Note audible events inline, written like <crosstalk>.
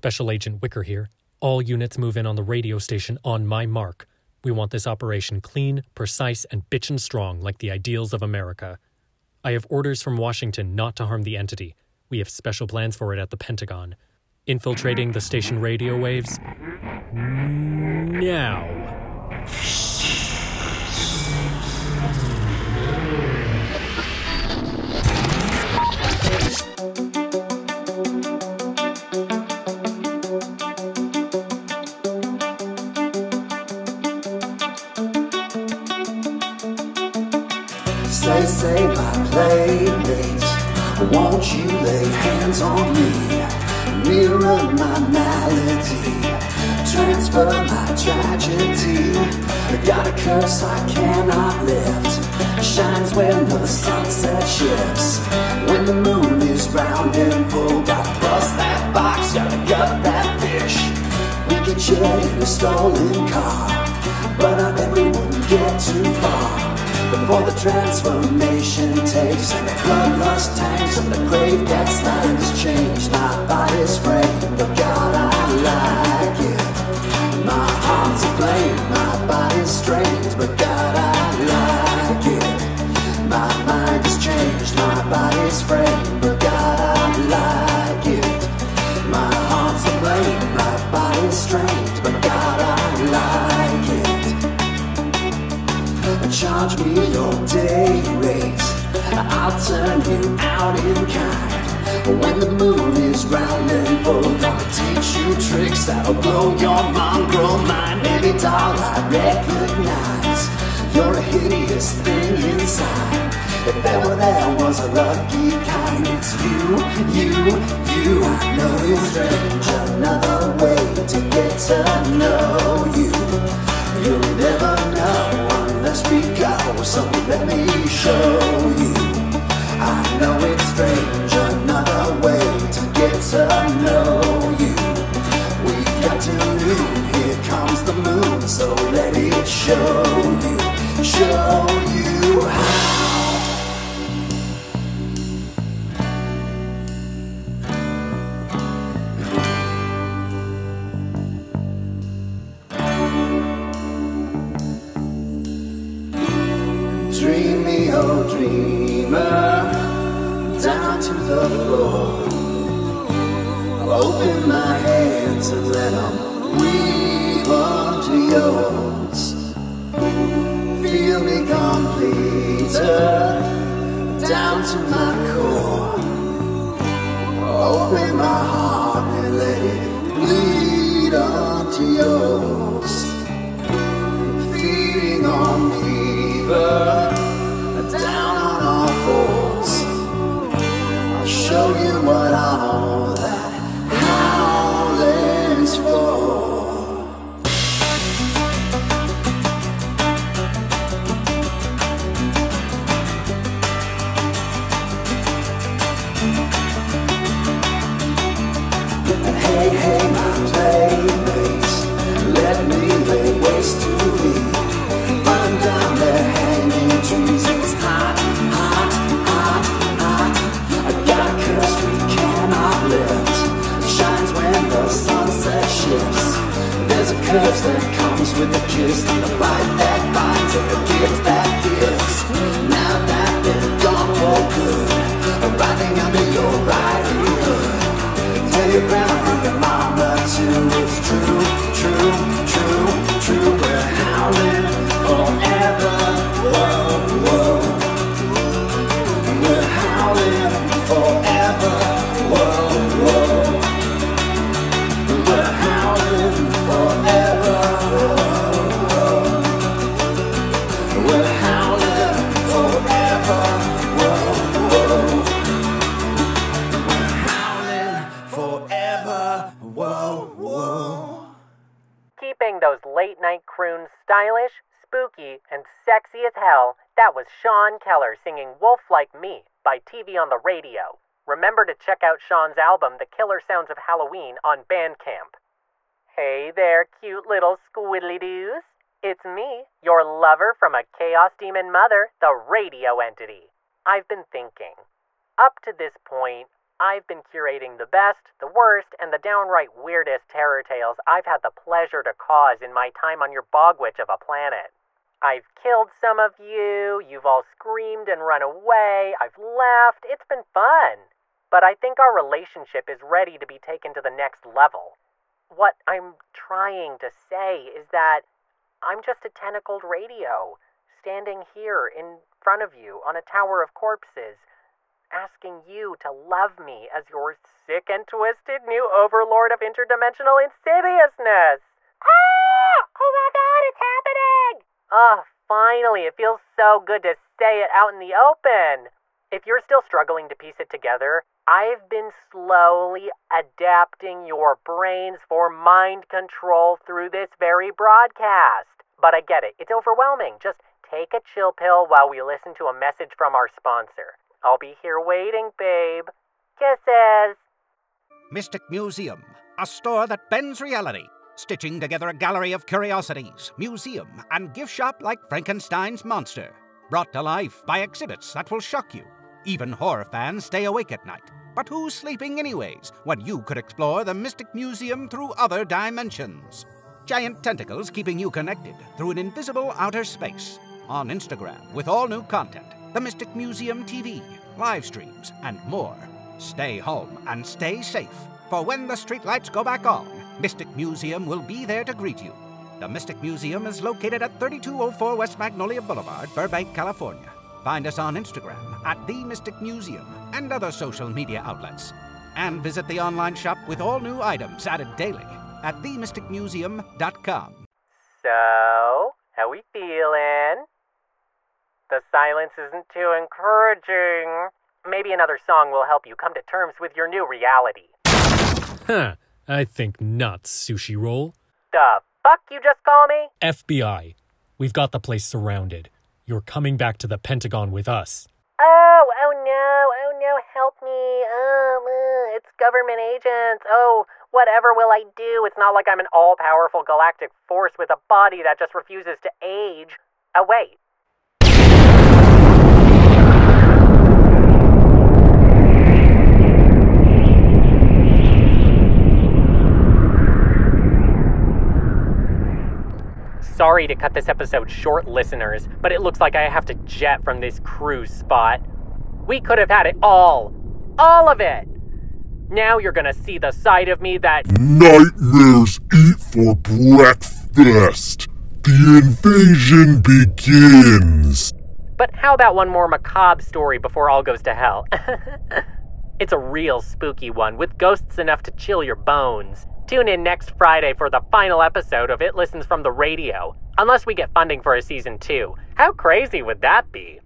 Special Agent Wicker here. All units move in on the radio station on my mark. We want this operation clean, precise, and bitchin' strong like the ideals of America. I have orders from Washington not to harm the entity. We have special plans for it at the Pentagon. Infiltrating the station radio waves? Now. Say, say, my playmate, won't you lay hands on me? Mirror my malady, transfer my tragedy. Got a curse I cannot lift. Shines when the sunset shifts. When the moon is round and full, gotta bust that box, gotta gut that fish. We could jet in a stolen car, but I bet we wouldn't get too far. Before the transformation takes and the bloodlust tanks and the grave gets land is changed. My body's framed, but God, I like it. My heart's aflame, my body's strange, but God, I like it. My mind has changed, my body's framed, but God, I like it. My heart's aflame, my body's strange, Charge me your day rate. I'll turn you out in kind. When the moon is round and oh, full, gonna teach you tricks that'll blow your mongrel mind. Baby doll, I recognize you're a hideous thing inside. If ever there was a lucky kind, it's you, you, you. I know you're strange. Another way to get to know you. You'll never let me show you. I know it's strange, another way to get to know you. We've got to move, here comes the moon, so let it show you, show you Dreamer, down to the floor. Open my hands and let them weave onto with the bite that bites, and the gift that gives. Now that they're gone for good, arriving under your riding hood. Tell your grandma stylish, spooky, and sexy as hell, that was Sean Keller singing Wolf Like Me by TV on the Radio. Remember to check out Sean's album, The Killer Sounds of Halloween, on Bandcamp. Hey there, cute little squiddly doos. It's me, your lover from a Chaos Demon Mother, the radio entity. I've been thinking. Up to this point, I've been curating the best, the worst, and the downright weirdest terror tales I've had the pleasure to cause in my time on your bogwitch of a planet. I've killed some of you, you've all screamed and run away, I've laughed, it's been fun. But I think our relationship is ready to be taken to the next level. What I'm trying to say is that I'm just a tentacled radio, standing here in front of you on a tower of corpses, asking you to love me as your sick and twisted new overlord of interdimensional insidiousness. Ah! Oh my god, it's happening! Ah, finally, it feels so good to say it out in the open. If you're still struggling to piece it together, I've been slowly adapting your brains for mind control through this very broadcast. But I get it, it's overwhelming. Just take a chill pill while we listen to a message from our sponsor. I'll be here waiting, babe. Kisses. Mystic Museum, a store that bends reality, stitching together a gallery of curiosities, museum, and gift shop like Frankenstein's monster, brought to life by exhibits that will shock you. Even horror fans stay awake at night. But who's sleeping anyways, when you could explore the Mystic Museum through other dimensions? Giant tentacles keeping you connected through an invisible outer space. On Instagram with all new content, the Mystic Museum TV, live streams, and more. Stay home and stay safe, for when the streetlights go back on, Mystic Museum will be there to greet you. The Mystic Museum is located at 3204 West Magnolia Boulevard, Burbank, California. Find us on Instagram at The Mystic Museum and other social media outlets. And visit the online shop with all new items added daily at themysticmuseum.com. So, how we feeling? The silence isn't too encouraging. Maybe another song will help you come to terms with your new reality. Huh, I think not, Sushi Roll. The fuck you just call me? FBI, we've got the place surrounded. You're coming back to the Pentagon with us. Oh, oh no, oh no, help me. Um, uh, it's government agents. Oh, whatever will I do? It's not like I'm an all powerful galactic force with a body that just refuses to age. Oh, wait. Sorry to cut this episode short, listeners, but it looks like I have to jet from this cruise spot. We could have had it all. All of it. Now you're gonna see the side of me that. Nightmares eat for breakfast. The invasion begins. But how about one more macabre story before all goes to hell? <laughs> it's a real spooky one with ghosts enough to chill your bones. Tune in next Friday for the final episode of It Listens from the Radio. Unless we get funding for a season two. How crazy would that be?